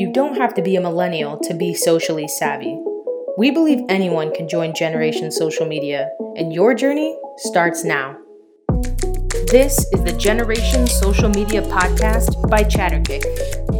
You don't have to be a millennial to be socially savvy. We believe anyone can join Generation Social Media, and your journey starts now. This is the Generation Social Media Podcast by Chatterkick.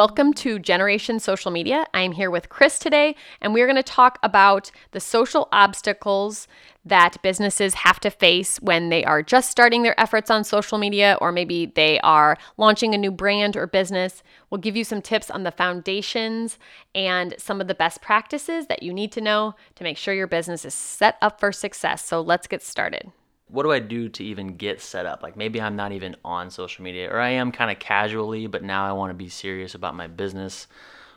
Welcome to Generation Social Media. I'm here with Chris today, and we're going to talk about the social obstacles that businesses have to face when they are just starting their efforts on social media, or maybe they are launching a new brand or business. We'll give you some tips on the foundations and some of the best practices that you need to know to make sure your business is set up for success. So let's get started what do I do to even get set up? Like maybe I'm not even on social media or I am kind of casually, but now I want to be serious about my business.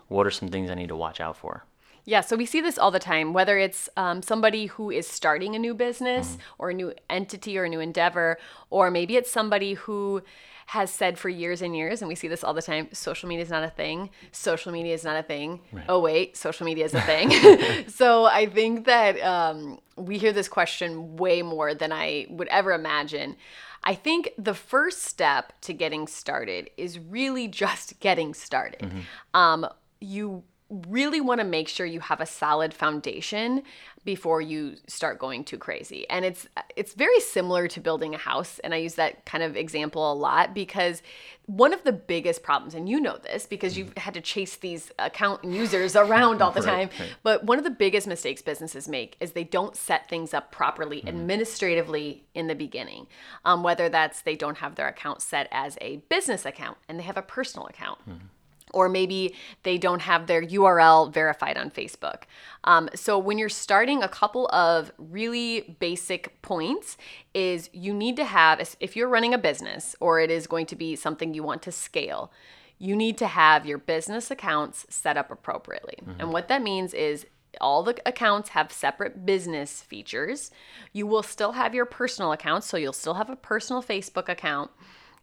What are some things I need to watch out for? Yeah, so we see this all the time, whether it's um, somebody who is starting a new business mm-hmm. or a new entity or a new endeavor, or maybe it's somebody who has said for years and years, and we see this all the time social media is not a thing. Social media is not a thing. Right. Oh, wait, social media is a thing. so I think that um, we hear this question way more than I would ever imagine. I think the first step to getting started is really just getting started. Mm-hmm. Um, you really want to make sure you have a solid foundation before you start going too crazy. And it's it's very similar to building a house and I use that kind of example a lot because one of the biggest problems and you know this because you've had to chase these account users around all the time, right, right. but one of the biggest mistakes businesses make is they don't set things up properly mm-hmm. administratively in the beginning. Um, whether that's they don't have their account set as a business account and they have a personal account. Mm-hmm or maybe they don't have their URL verified on Facebook. Um, so when you're starting, a couple of really basic points is you need to have, if you're running a business or it is going to be something you want to scale, you need to have your business accounts set up appropriately. Mm-hmm. And what that means is all the accounts have separate business features. You will still have your personal accounts, so you'll still have a personal Facebook account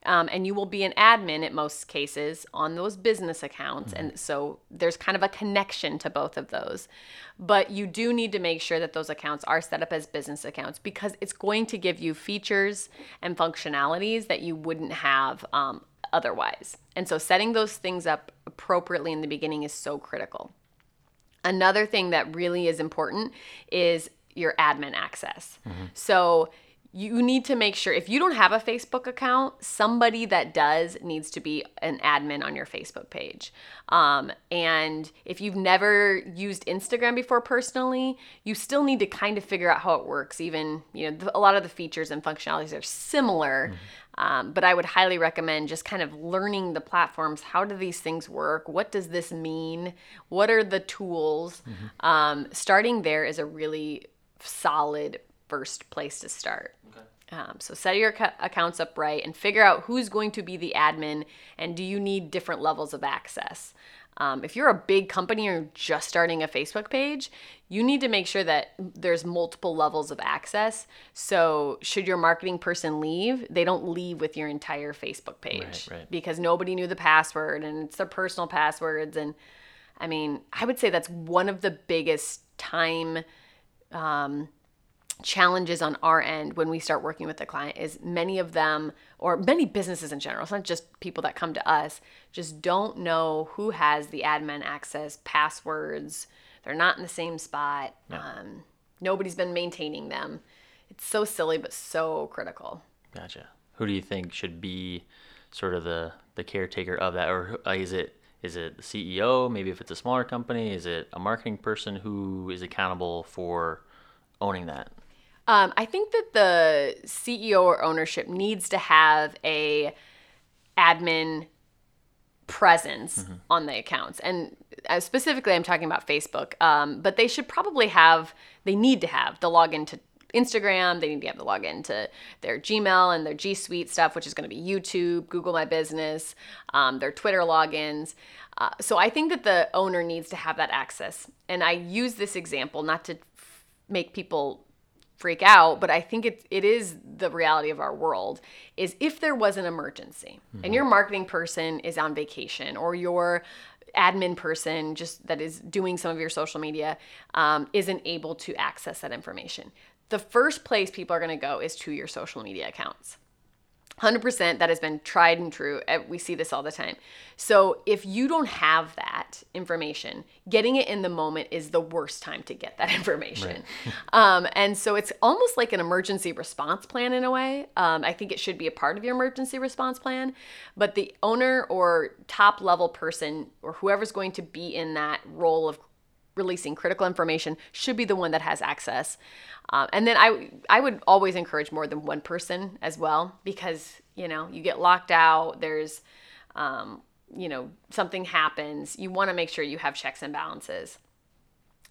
um, and you will be an admin at most cases on those business accounts. Mm-hmm. And so there's kind of a connection to both of those. But you do need to make sure that those accounts are set up as business accounts because it's going to give you features and functionalities that you wouldn't have um, otherwise. And so setting those things up appropriately in the beginning is so critical. Another thing that really is important is your admin access. Mm-hmm. So you need to make sure if you don't have a Facebook account, somebody that does needs to be an admin on your Facebook page. Um, and if you've never used Instagram before personally, you still need to kind of figure out how it works. Even you know a lot of the features and functionalities are similar, mm-hmm. um, but I would highly recommend just kind of learning the platforms. How do these things work? What does this mean? What are the tools? Mm-hmm. Um, starting there is a really solid first place to start. Um, so set your accounts up right and figure out who's going to be the admin and do you need different levels of access. Um, if you're a big company or just starting a Facebook page, you need to make sure that there's multiple levels of access. So, should your marketing person leave, they don't leave with your entire Facebook page right, right. because nobody knew the password and it's their personal passwords. And I mean, I would say that's one of the biggest time um, challenges on our end when we start working with the client is many of them or many businesses in general it's not just people that come to us just don't know who has the admin access passwords. They're not in the same spot. No. um, nobody's been maintaining them. It's so silly but so critical. Gotcha. Who do you think should be sort of the the caretaker of that? Or uh, is it is it the ceo maybe if it's a smaller company is it a marketing person? Who is accountable for owning that um, I think that the CEO or ownership needs to have a admin presence mm-hmm. on the accounts. And uh, specifically i'm talking about facebook. Um, but they should probably have they need to have the login to instagram. They need to have the login to their gmail and their g suite stuff which is going to be youtube google my business um, their twitter logins. Uh, so i think that the owner needs to have that access. And i use this example not to f- make people freak out, but I think it, it is the reality of our world is if there was an emergency mm-hmm. and your marketing person is on vacation or your admin person just that is doing some of your social media um, isn't able to access that information. The first place people are going to go is to your social media accounts. 100% that has been tried and true. Uh, We see this all the time. So, if you don't have that information, getting it in the moment is the worst time to get that information. Um, and so, it's almost like an emergency response plan in a way. Um, I think it should be a part of your emergency response plan. But the owner or top level person or whoever's going to be in that role of releasing critical information should be the one that has access. Um, and then I I would always encourage more than one person as well because you know you get locked out. There's um, you know something happens. You want to make sure you have checks and balances.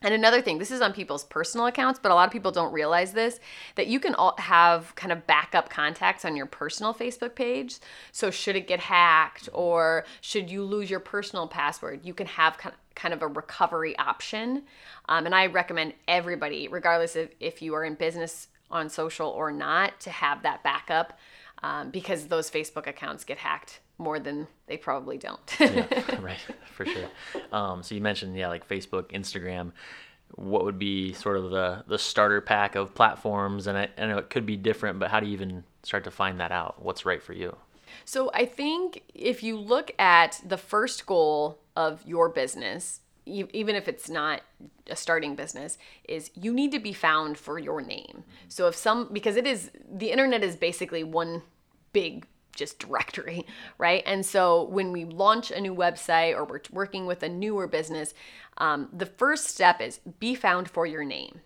And another thing, this is on people's personal accounts, but a lot of people don't realize this that you can all have kind of backup contacts on your personal Facebook page. So, should it get hacked or should you lose your personal password, you can have kind of a recovery option. Um, and I recommend everybody, regardless of if you are in business on social or not, to have that backup um, because those Facebook accounts get hacked more than they probably don't. yeah, right, for sure. Um, so you mentioned, yeah, like Facebook, Instagram. What would be sort of the the starter pack of platforms? And I, I know it could be different, but how do you even start to find that out? What's right for you? So I think if you look at the first goal of your business, even if it's not a starting business, is you need to be found for your name. So if some, because it is, the internet is basically one big just directory, right? And so when we launch a new website or we're working with a newer business, um, the first step is be found for your name.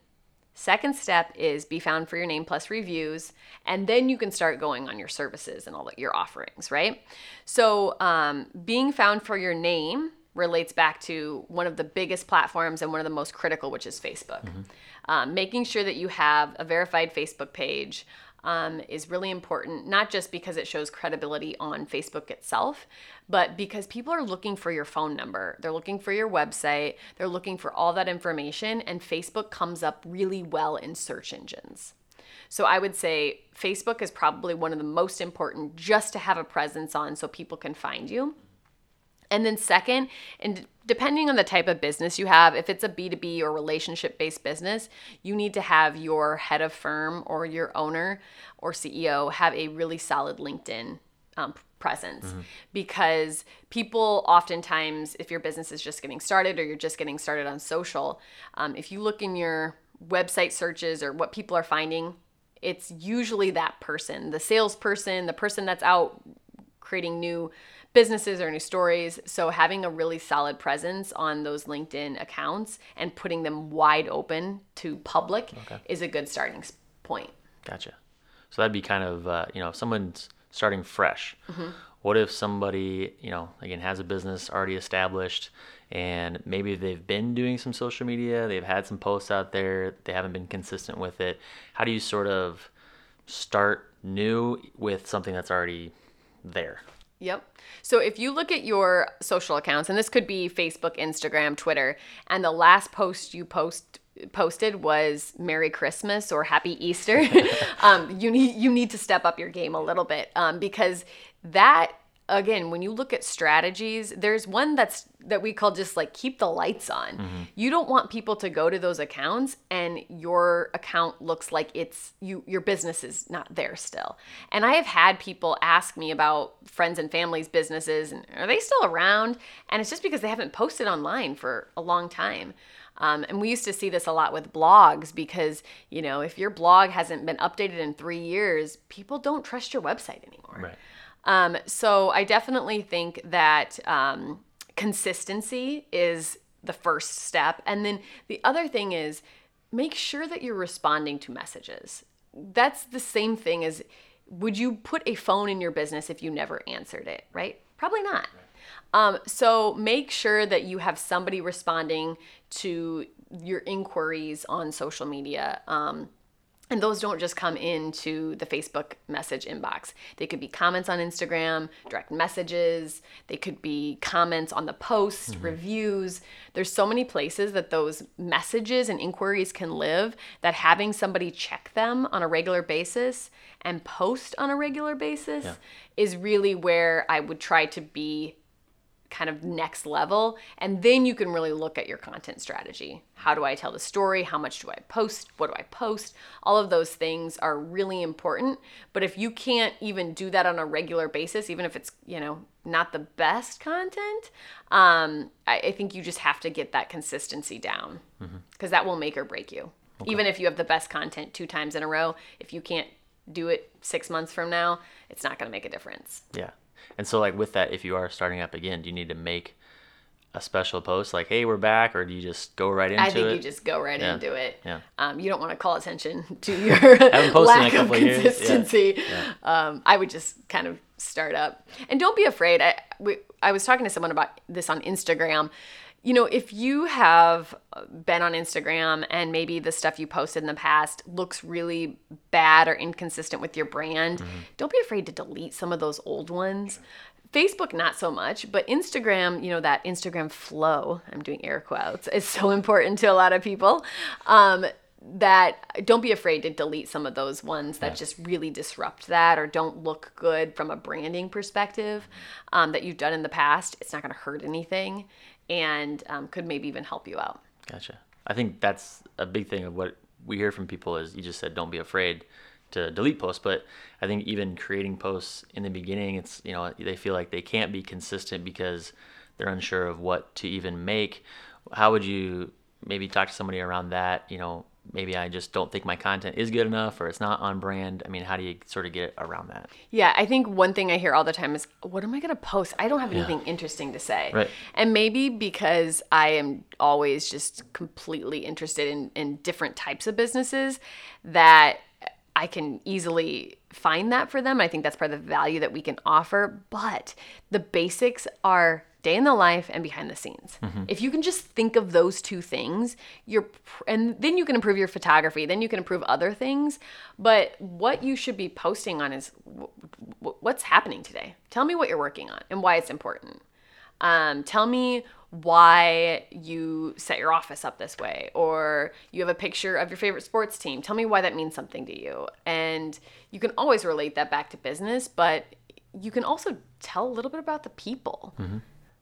Second step is be found for your name plus reviews, and then you can start going on your services and all your offerings, right? So, um, being found for your name relates back to one of the biggest platforms and one of the most critical, which is Facebook. Mm-hmm. Um, making sure that you have a verified Facebook page, um, is really important, not just because it shows credibility on Facebook itself, but because people are looking for your phone number. They're looking for your website, they're looking for all that information, and Facebook comes up really well in search engines. So I would say Facebook is probably one of the most important just to have a presence on so people can find you. And then, second, and depending on the type of business you have, if it's a B2B or relationship based business, you need to have your head of firm or your owner or CEO have a really solid LinkedIn um, presence mm-hmm. because people oftentimes, if your business is just getting started or you're just getting started on social, um, if you look in your website searches or what people are finding, it's usually that person, the salesperson, the person that's out creating new businesses or new stories. So having a really solid presence on those LinkedIn accounts and putting them wide open to public okay. is a good starting point. Gotcha. So that'd be kind of uh, you know if someone's starting fresh. Mm-hmm. What if somebody you know again has a business already established and maybe they've been doing some social media, they've had some posts out there, they haven't been consistent with it. How do you sort of start new with something that's already there? Yep. So if you look at your social accounts, and this could be Facebook, Instagram, Twitter, and the last post you post posted was Merry Christmas or Happy Easter, um, you need you need to step up your game a little bit um, because that again, when you look at strategies, there's one that's that we call just like keep the lights on. Mm-hmm. You don't want people to go to those accounts and your account looks like it's you your business is not there still. And I have had people ask me about friends and families businesses and are they still around? And it's just because they haven't posted online for a long time. Um, and we used to see this a lot with blogs because, you know, if your blog hasn't been updated in three years, people don't trust your website anymore. Right. Um, so I definitely think that um, consistency is the first step. And then the other thing is make sure that you're responding to messages. That's the same thing as would you put a phone in your business if you never answered it, right? Probably not. Um, so make sure that you have somebody responding to your inquiries on social media. Um, and those don't just come into the Facebook message inbox. They could be comments on Instagram, direct messages, they could be comments on the post, mm-hmm. reviews. There's so many places that those messages and inquiries can live that having somebody check them on a regular basis and post on a regular basis yeah. is really where I would try to be kind of next level. And then you can really look at your content strategy. How do I tell the story? How much do I post? What do I post? All of those things are really important. But if you can't even do that on a regular basis, even if it's, you know, not the best content, um, I, I think you just have to get that consistency down because that will make or break you. Even if you have the best content two times in a row, if you can't do it six months from now, it's not going to make a difference. Yeah. And so like with that, if you are starting up again, do you need to make a special post like, "Hey, we're back," or do you just go right into it? I think it? you just go right Yeah. into it. Yeah. Um, you don't want to call attention to your haven't posted in a lack of couple of years. Yeah. consistency. Yeah. Um, I would just kind of start up, and don't be afraid. I we, I was talking to someone about this on Instagram. You know, if you have been on Instagram and maybe the stuff you posted in the past looks really bad or inconsistent with your brand, Mm-hmm. don't be afraid to delete some of those old ones. Facebook, not so much, but Instagram, you know, that Instagram flow, I'm doing air quotes, is so important to a lot of people. Um, that don't be afraid to delete some of those ones that just really disrupt that or don't look good from a branding perspective um, that you've done in the past. It's not going to hurt anything and um, could maybe even help you out. Gotcha. I think that's a big thing of what we hear from people is you just said don't be afraid to delete posts, but I think even creating posts in the beginning, it's you know they feel like they can't be consistent because they're unsure of what to even make. How would you maybe talk to somebody around that? You know, maybe I just don't think my content is good enough or it's not on brand. I mean, how do you sort of get around that? Yeah, I think one thing I hear all the time is, what am I going to post? I don't have anything interesting to say. Right. And maybe because I am always just completely interested in, in different types of businesses, that I can easily find that for them. I think that's part of the value that we can offer. But the basics are day in the life and behind the scenes. If you can just think of those two things, you're pr- and then you can improve your photography, then you can improve other things, but what you should be posting on is w- w- what's happening today. Tell me what you're working on and why it's important. Um, tell me why you set your office up this way, or you have a picture of your favorite sports team. Tell me why that means something to you. And you can always relate that back to business, but you can also tell a little bit about the people.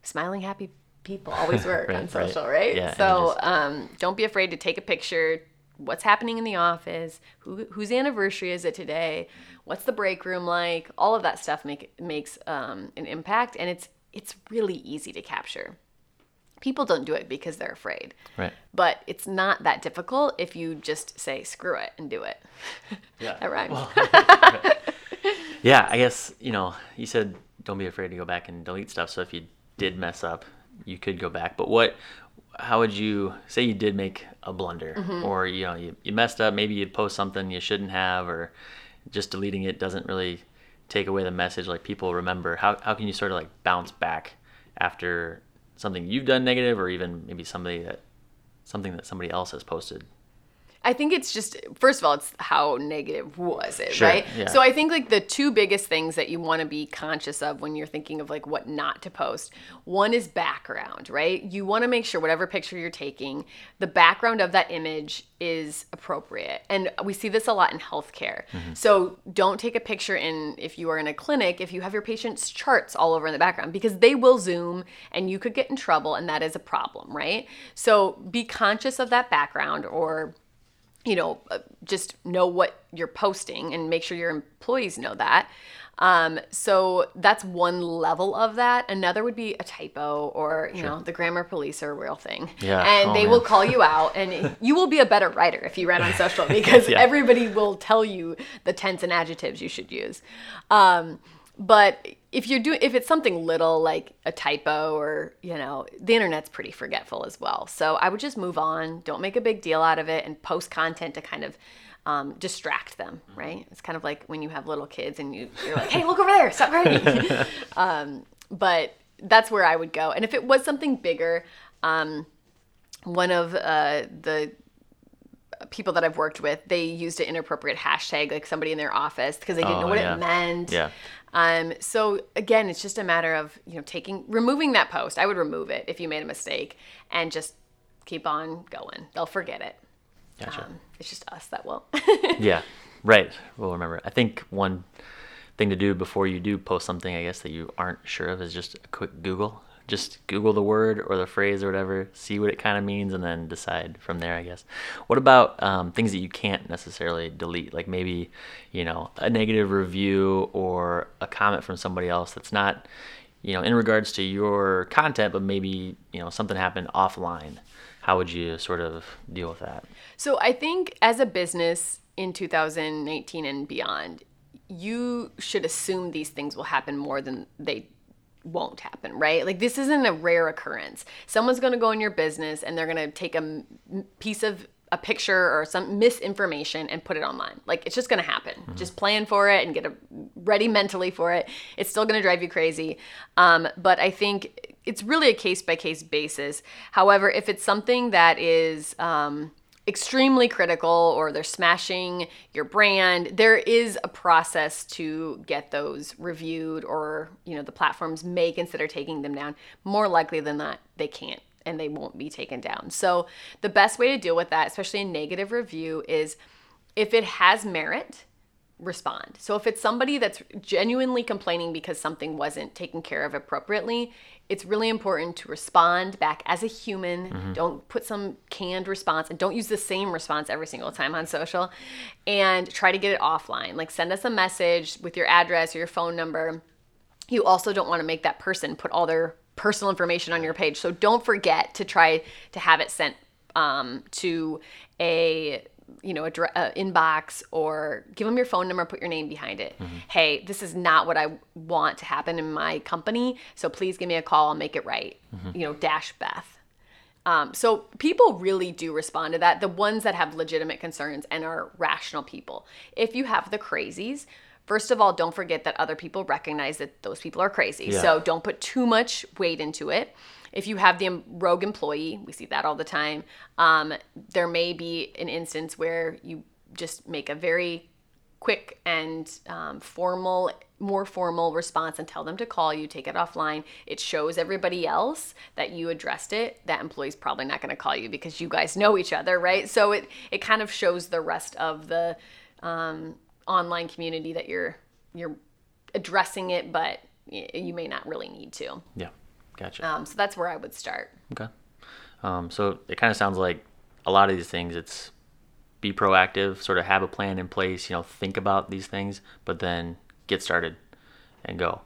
Smiling, happy people always work Right, on social, right? Yeah, so just- um, don't be afraid to take a picture. What's happening in the office? Who, whose anniversary is it today? What's the break room like? All of that stuff make makes um, an impact, and it's it's really easy to capture. People don't do it because they're afraid, Right. but it's not that difficult if you just say screw it and do it. Yeah. That rhymes. Yeah, I guess, you know, you said don't be afraid to go back and delete stuff. So if you did mess up, you could go back. But what, how would you say you did make a blunder Mm-hmm. or, you know, you, you messed up, maybe you post something you shouldn't have, or just deleting it doesn't really take away the message like people remember. How, how can you sort of like bounce back after something you've done negative or even maybe somebody that, something that somebody else has posted? I think it's just first of all, it's how negative was it, Sure, right? yeah. So I think like the two biggest things that you want to be conscious of when you're thinking of like what not to post. One is background, right? You want to make sure whatever picture you're taking, the background of that image is appropriate. And we see this a lot in healthcare. Mm-hmm. So don't take a picture in if you are in a clinic if you have your patient's charts all over in the background because they will zoom and you could get in trouble and that is a problem, right? So be conscious of that background or you know, uh, just know what you're posting and make sure your employees know that. Um, so that's one level of that. Another would be a typo or, you know, the grammar police are a real thing. Yeah. And Oh, they man. will call you out and you will be a better writer if you write on social because Yeah. everybody will tell you the tense and adjectives you should use. Um, but if you're doing if it's something little like a typo or you know the internet's pretty forgetful as well. So i would just move on. Don't make a big deal out of it and post content to kind of um, distract them right? It's kind of like when you have little kids and you, you're like hey look over there. Stop writing um, but that's where i would go. And if it was something bigger um, one of uh, the people that I've worked with, they used an inappropriate hashtag, like somebody in their office, because they didn't Oh, know what yeah. it meant. Yeah. Um, so again, it's just a matter of you know taking removing that post. I would remove it if you made a mistake, and just keep on going. They'll forget it. Gotcha. Um, it's just us that will. yeah, right. We'll remember. I think one thing to do before you do post something, I guess that you aren't sure of, is just a quick Google, just Google the word or the phrase or whatever, see what it kind of means, and then decide from there, I guess. What about um, things that you can't necessarily delete? Like maybe, you know, a negative review or a comment from somebody else that's not, you know, in regards to your content, but maybe, you know, something happened offline. How would you sort of deal with that? So I think as a business in 2019 and beyond, you should assume these things will happen more than they won't happen, right? Like this isn't a rare occurrence. Someone's going to go in your business and they're going to take a piece of a picture or some misinformation and put it online. Like it's just going to happen. Mm-hmm. Just plan for it and get a, ready mentally for it. It's still going to drive you crazy. Um, but I think it's really a case by case basis. However, if it's something that is um, extremely critical or they're smashing your brand there is a process to get those reviewed or you know the platforms may consider taking them down. More likely than not they can't and they won't be taken down. So the best way to deal with that especially a negative review is if it has merit respond. So if it's somebody that's genuinely complaining because something wasn't taken care of appropriately, it's really important to respond back as a human. Mm-hmm. Don't put some canned response and don't use the same response every single time on social and try to get it offline. Like send us a message with your address or your phone number. You also don't want to make that person put all their personal information on your page. So don't forget to try to have it sent um, to a you know, a, a, inbox or give them your phone number, put your name behind it. Mm-hmm. Hey, this is not what I want to happen in my company, so please give me a call. I'll make it right. Mm-hmm. You know, dash Beth. Um, so people really do respond to that. The ones that have legitimate concerns and are rational people. If you have the crazies, first of all, don't forget that other people recognize that those people are crazy. Yeah. So don't put too much weight into it. If you have the rogue employee, we see that all the time. Um, there may be an instance where you just make a very quick and um, formal more formal response and tell them to call you take it offline it shows everybody else that you addressed it that employee's probably not going to call you because you guys know each other right so it it kind of shows the rest of the um, online community that you're you're addressing it but you may not really need to yeah Gotcha. Um, so that's where I would start. Okay. Um, so it kind of sounds like a lot of these things. It's be proactive, sort of have a plan in place. You know, think about these things, but then get started and go.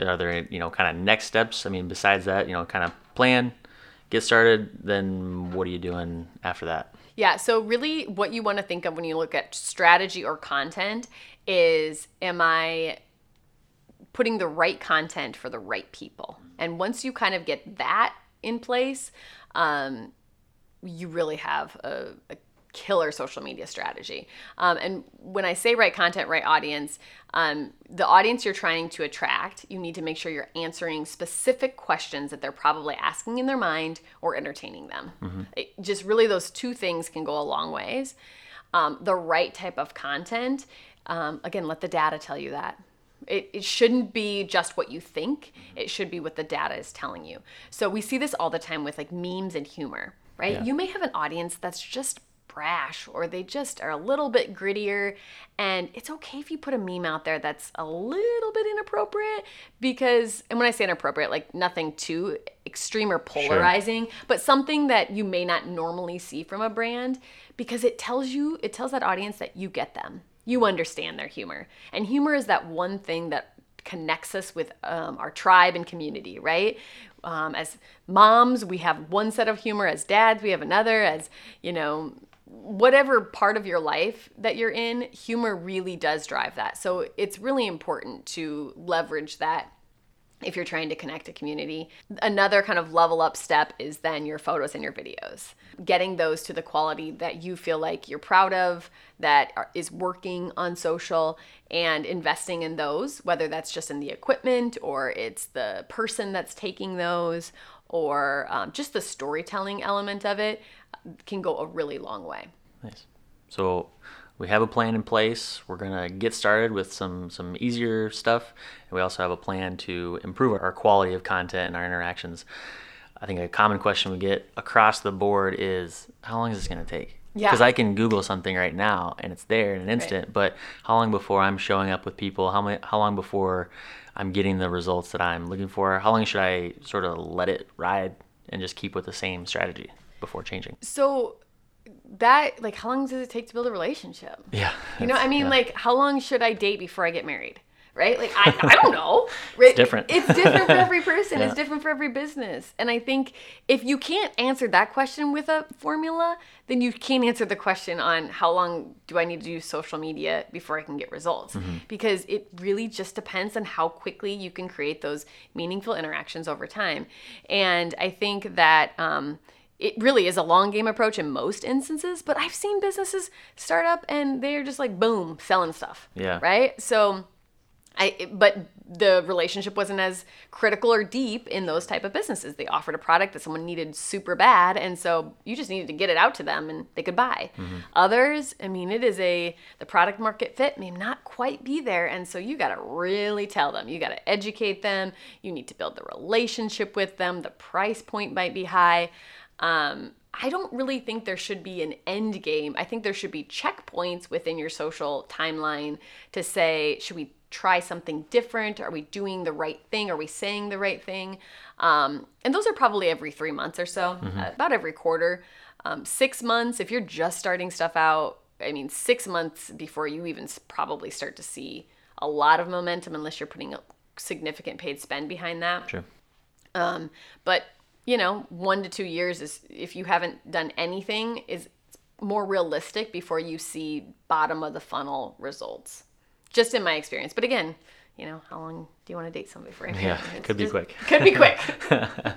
Are there you know kind of next steps? I mean, besides that, you know, kind of plan, get started. Then what are you doing after that? Yeah. So really, what you want to think of when you look at strategy or content is, am I putting the right content for the right people. And once you kind of get that in place, um, you really have a, a killer social media strategy. Um, and when I say right content, right audience, um, the audience you're trying to attract, you need to make sure you're answering specific questions that they're probably asking in their mind or entertaining them. Mm-hmm. It, just really, those two things can go a long ways. Um, the right type of content, um, again, let the data tell you that. It, it shouldn't be just what you think. It should be what the data is telling you. So we see this all the time with like memes and humor, right? Yeah. You may have an audience that's just brash or they just are a little bit grittier and it's okay if you put a meme out there that's a little bit inappropriate because and when I say inappropriate like nothing too extreme or polarizing sure. but something that you may not normally see from a brand because it tells you it tells that audience that you get them you understand their humor. And humor is that one thing that connects us with um, our tribe and community, right? Um, as moms, we have one set of humor. As dads, we have another. As, you know, whatever part of your life that you're in, humor really does drive that. So it's really important to leverage that if you're trying to connect a community. Another kind of level up step is then your photos and your videos. Getting those to the quality that you feel like you're proud of, that is working on social, and investing in those, whether that's just in the equipment or it's the person that's taking those or um, just the storytelling element of it, can go a really long way. Nice. So, we have a plan in place. We're gonna get started with some some easier stuff, and we also have a plan to improve our quality of content and our interactions. I think a common question we get across the board is, how long is this gonna take? Yeah. Because I can Google something right now and it's there in an instant, right. but how long before I'm showing up with people? How many, How long before I'm getting the results that I'm looking for? How long should I sort of let it ride and just keep with the same strategy before changing? So that like how long does it take to build a relationship? Yeah. You know, I mean yeah. like how long should I date before I get married? Right? Like I, I don't know. Right? different. It's different for every person. Yeah. It's different for every business. And I think if you can't answer that question with a formula, then you can't answer the question on how long do I need to use social media before I can get results? Mm-hmm. Because it really just depends on how quickly you can create those meaningful interactions over time. And I think that um, it really is a long game approach in most instances, but I've seen businesses start up and they're just like boom, selling stuff. Yeah. Right? So I but the relationship wasn't as critical or deep in those type of businesses. They offered a product that someone needed super bad and so you just needed to get it out to them and they could buy. Mm-hmm. Others, I mean, it is a the product market fit may not quite be there and so you got to really tell them. You got to educate them. You need to build the relationship with them. The price point might be high. Um, I don't really think there should be an end game. I think there should be checkpoints within your social timeline to say, should we try something different? Are we doing the right thing? Are we saying the right thing? Um, and those are probably every three months or so, uh, about every quarter. Um, six months, if you're just starting stuff out, I mean, six months before you even probably start to see a lot of momentum, unless you're putting a significant paid spend behind that. Sure. Um, but you know, one to two years is if you haven't done anything is more realistic before you see bottom of the funnel results. Just in my experience. But again, you know, how long do you want to date somebody for? Yeah, It's could be just- quick. Could be quick.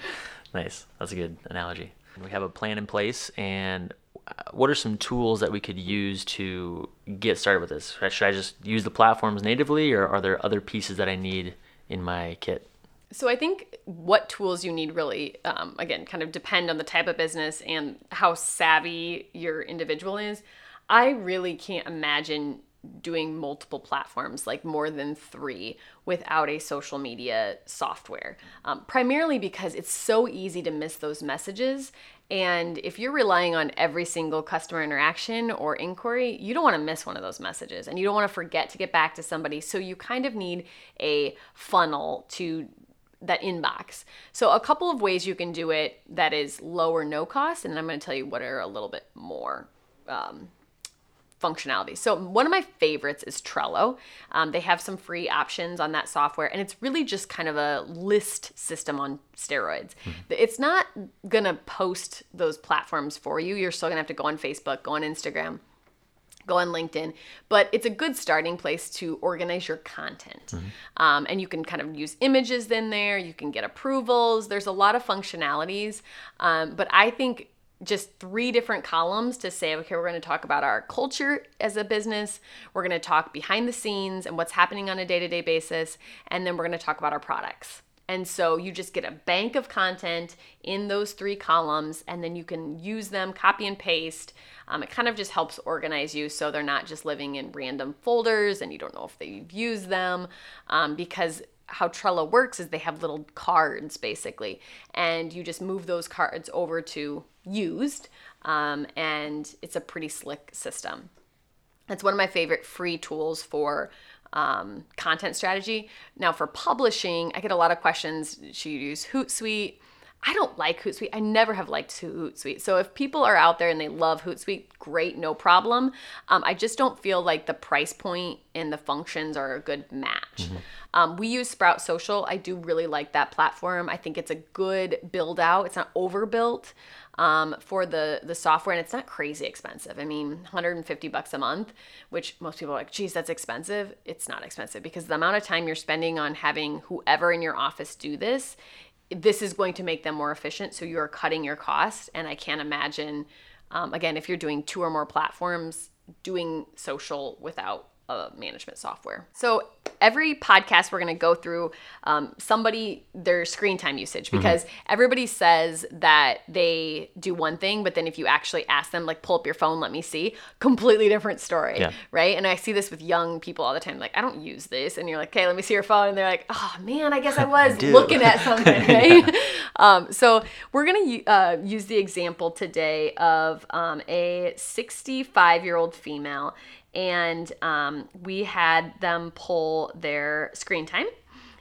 Nice. That's a good analogy. We have a plan in place, and uh, what are some tools that we could use to get started with this? Should I just use the platforms natively, or are there other pieces that I need in my kit? So I think what tools you need really, um, again, kind of depend on the type of business and how savvy your individual is. I really can't imagine doing multiple platforms, like more than three, without a social media software. Um, primarily because it's so easy to miss those messages. And if you're relying on every single customer interaction or inquiry, you don't want to miss one of those messages and you don't want to forget to get back to somebody. So you kind of need a funnel to that inbox. So a couple of ways you can do it that is low or no cost, and then I'm going to tell you what are a little bit more um, functionality. So one of my favorites is Trello. Um, they have some free options on that software, and it's really just kind of a list system on steroids. It's not gonna post those platforms for you. You're still gonna have to go on Facebook, go on Instagram go on LinkedIn, but it's a good starting place to organize your content. Um, and you can kind of use images in there, you can get approvals. There's a lot of functionalities, um, but I think just three different columns to say, okay, we're going to talk about our culture as a business, we're going to talk behind the scenes and what's happening on a day to day basis, and then we're going to talk about our products. And so you just get a bank of content in those three columns, and then you can use them, copy and paste. Um, it kind of just helps organize you so they're not just living in random folders and you don't know if they've used them. Um, because how Trello works is they have little cards basically, and you just move those cards over to used, um, and it's a pretty slick system. It's one of my favorite free tools for um, content strategy. Now, for publishing, I get a lot of questions. Should you use Hootsuite? I don't like Hootsuite. I never have liked Hootsuite. So if people are out there and they love Hootsuite, great, no problem. Um, I just don't feel like the price point and the functions are a good match. Um, we use Sprout Social. I do really like that platform. I think it's a good build out. It's not overbuilt um, for the the software, and it's not crazy expensive. I mean, 150 bucks a month, which most people are like, geez, that's expensive. It's not expensive because the amount of time you're spending on having whoever in your office do this, this is going to make them more efficient. So you are cutting your cost. and I can't imagine, um, again, if you're doing two or more platforms, doing social without a management software. So every podcast we're going to go through um, somebody their screen time usage because everybody says that they do one thing but then if you actually ask them like pull up your phone let me see completely different story Yeah. right and i see this with young people all the time like i don't use this and you're like okay let me see your phone and they're like oh man i guess i was do. looking at something right um, so we're going to uh, use the example today of um, a 65 year old female and um, we had them pull their screen time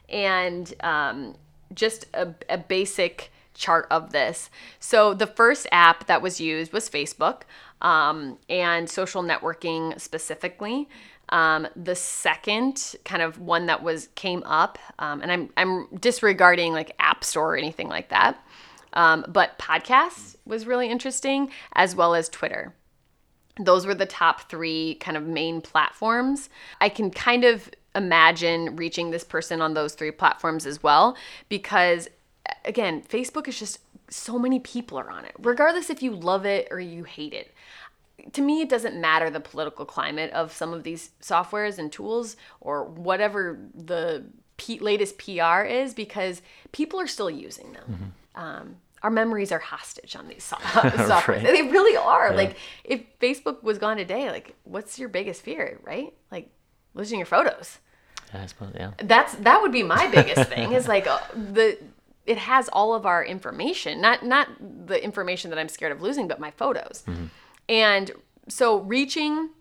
and um, just a, a basic chart of this. So the first app that was used was Facebook um, and social networking specifically. Um, the second kind of one that was came up, um, and I'm I'm disregarding like App Store or anything like that, um, but podcasts was really interesting as well as Twitter. Those were the top three kind of main platforms. I can kind of imagine reaching this person on those three platforms as well because again, Facebook is just so many people are on it, regardless if you love it or you hate it. To me, it doesn't matter the political climate of some of these softwares and tools or whatever the P- latest PR is because people are still using them. Mm-hmm. Um, our memories are hostage on these software. right. They really are. Yeah. Like, if Facebook was gone today, like, what's your biggest fear, right? Like, losing your photos. I suppose, yeah. That's that would be my biggest thing. Is like uh, the it has all of our information, not not the information that I'm scared of losing, but my photos. Mm-hmm. And so reaching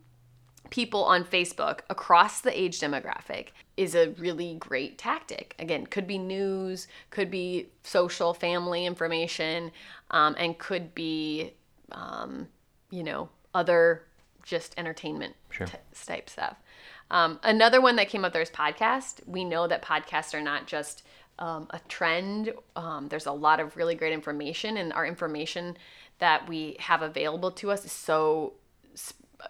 people on Facebook across the age demographic is a really great tactic. Again, could be news, could be social, family information, um, and could be, um, you know, other just entertainment sure. t- type stuff. Um, another one that came up there is podcast. We know that podcasts are not just um, a trend. Um, there's a lot of really great information, and our information that we have available to us is so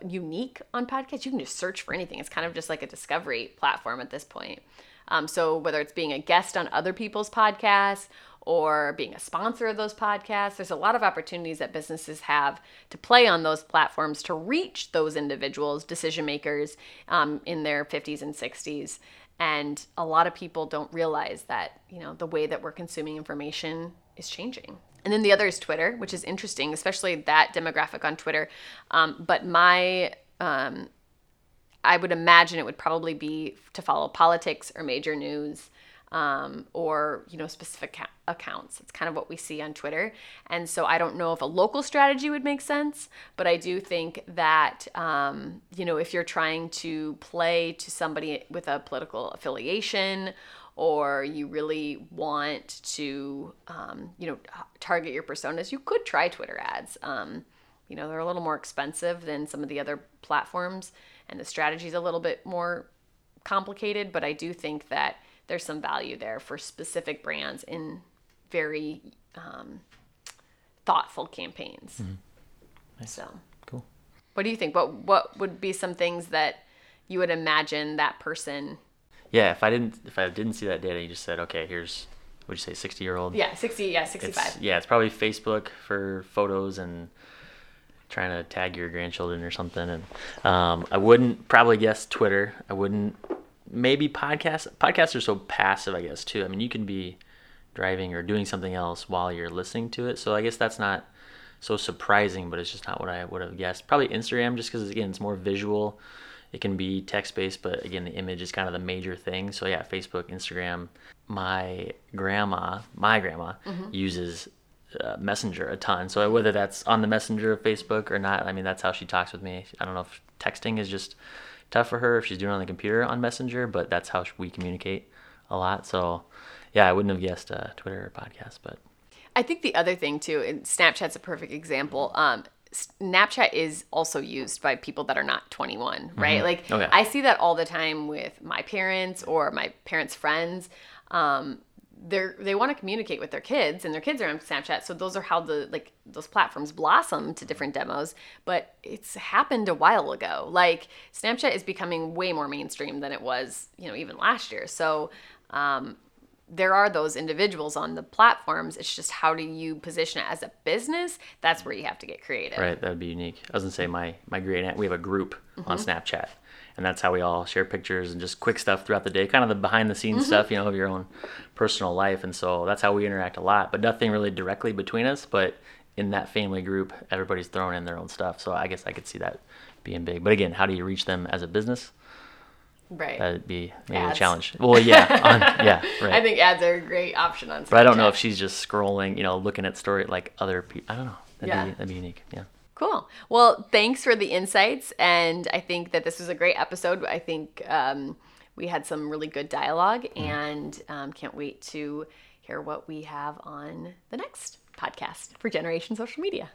unique on podcasts. You can just search for anything. It's kind of just like a discovery platform at this point. Um, so whether it's being a guest on other people's podcasts or being a sponsor of those podcasts, there's a lot of opportunities that businesses have to play on those platforms to reach those individuals, decision makers um, in their 50s and 60s and a lot of people don't realize that, you know, the way that we're consuming information is changing. And then the other is Twitter, which is interesting, especially that demographic on Twitter. Um, but my, um, I would imagine it would probably be to follow politics or major news um, or you know specific accounts. It's kind of what we see on Twitter, and so I don't know if a local strategy would make sense, but I do think that um, you know if you're trying to play to somebody with a political affiliation or you really want to um, you know target your personas you could try twitter ads um, you know they're a little more expensive than some of the other platforms and the strategy is a little bit more complicated but i do think that there's some value there for specific brands in very um, thoughtful campaigns. Mm-hmm. Nice. So cool. What do you think? What what would be some things that you would imagine that person? Yeah, if I didn't if I didn't see that data, you just said, okay, here's would you say 60 year old? Yeah, 60. Yeah, 65. It's, yeah, it's probably Facebook for photos and trying to tag your grandchildren or something. And um, I wouldn't probably guess Twitter. I wouldn't maybe podcast. podcasts are so passive i guess too i mean you can be driving or doing something else while you're listening to it so i guess that's not so surprising but it's just not what i would have guessed probably instagram just because again it's more visual it can be text based but again the image is kind of the major thing so yeah facebook instagram my grandma my grandma mm-hmm. uses uh, messenger a ton so whether that's on the messenger of facebook or not i mean that's how she talks with me i don't know if texting is just tough for her if she's doing it on the computer on Messenger, but that's how we communicate a lot. So, yeah, I wouldn't have guessed uh, Twitter or podcast, but I think the other thing too, and Snapchat's a perfect example. Um, Snapchat is also used by people that are not 21, right? Mm-hmm. Like okay. I see that all the time with my parents or my parents' friends. Um, they're they want to communicate with their kids and their kids are on Snapchat so those are how the like those platforms blossom to different demos but it's happened a while ago like Snapchat is becoming way more mainstream than it was you know even last year so um, there are those individuals on the platforms it's just how do you position it as a business that's where you have to get creative right that would be unique i was gonna say my my great aunt we have a group mm-hmm. on snapchat and that's how we all share pictures and just quick stuff throughout the day, kind of the behind the scenes mm-hmm. stuff, you know, of your own personal life. And so that's how we interact a lot, but nothing really directly between us. But in that family group, everybody's throwing in their own stuff. So I guess I could see that being big. But again, how do you reach them as a business? Right. That'd be maybe ads. a challenge. Well, yeah, on, yeah, right. I think ads are a great option on. Snapchat. But I don't know if she's just scrolling, you know, looking at story like other people. I don't know. That'd yeah. be that'd be unique. Yeah. Cool. Well, thanks for the insights. And I think that this was a great episode. I think um, we had some really good dialogue and um, can't wait to hear what we have on the next podcast for Generation Social Media.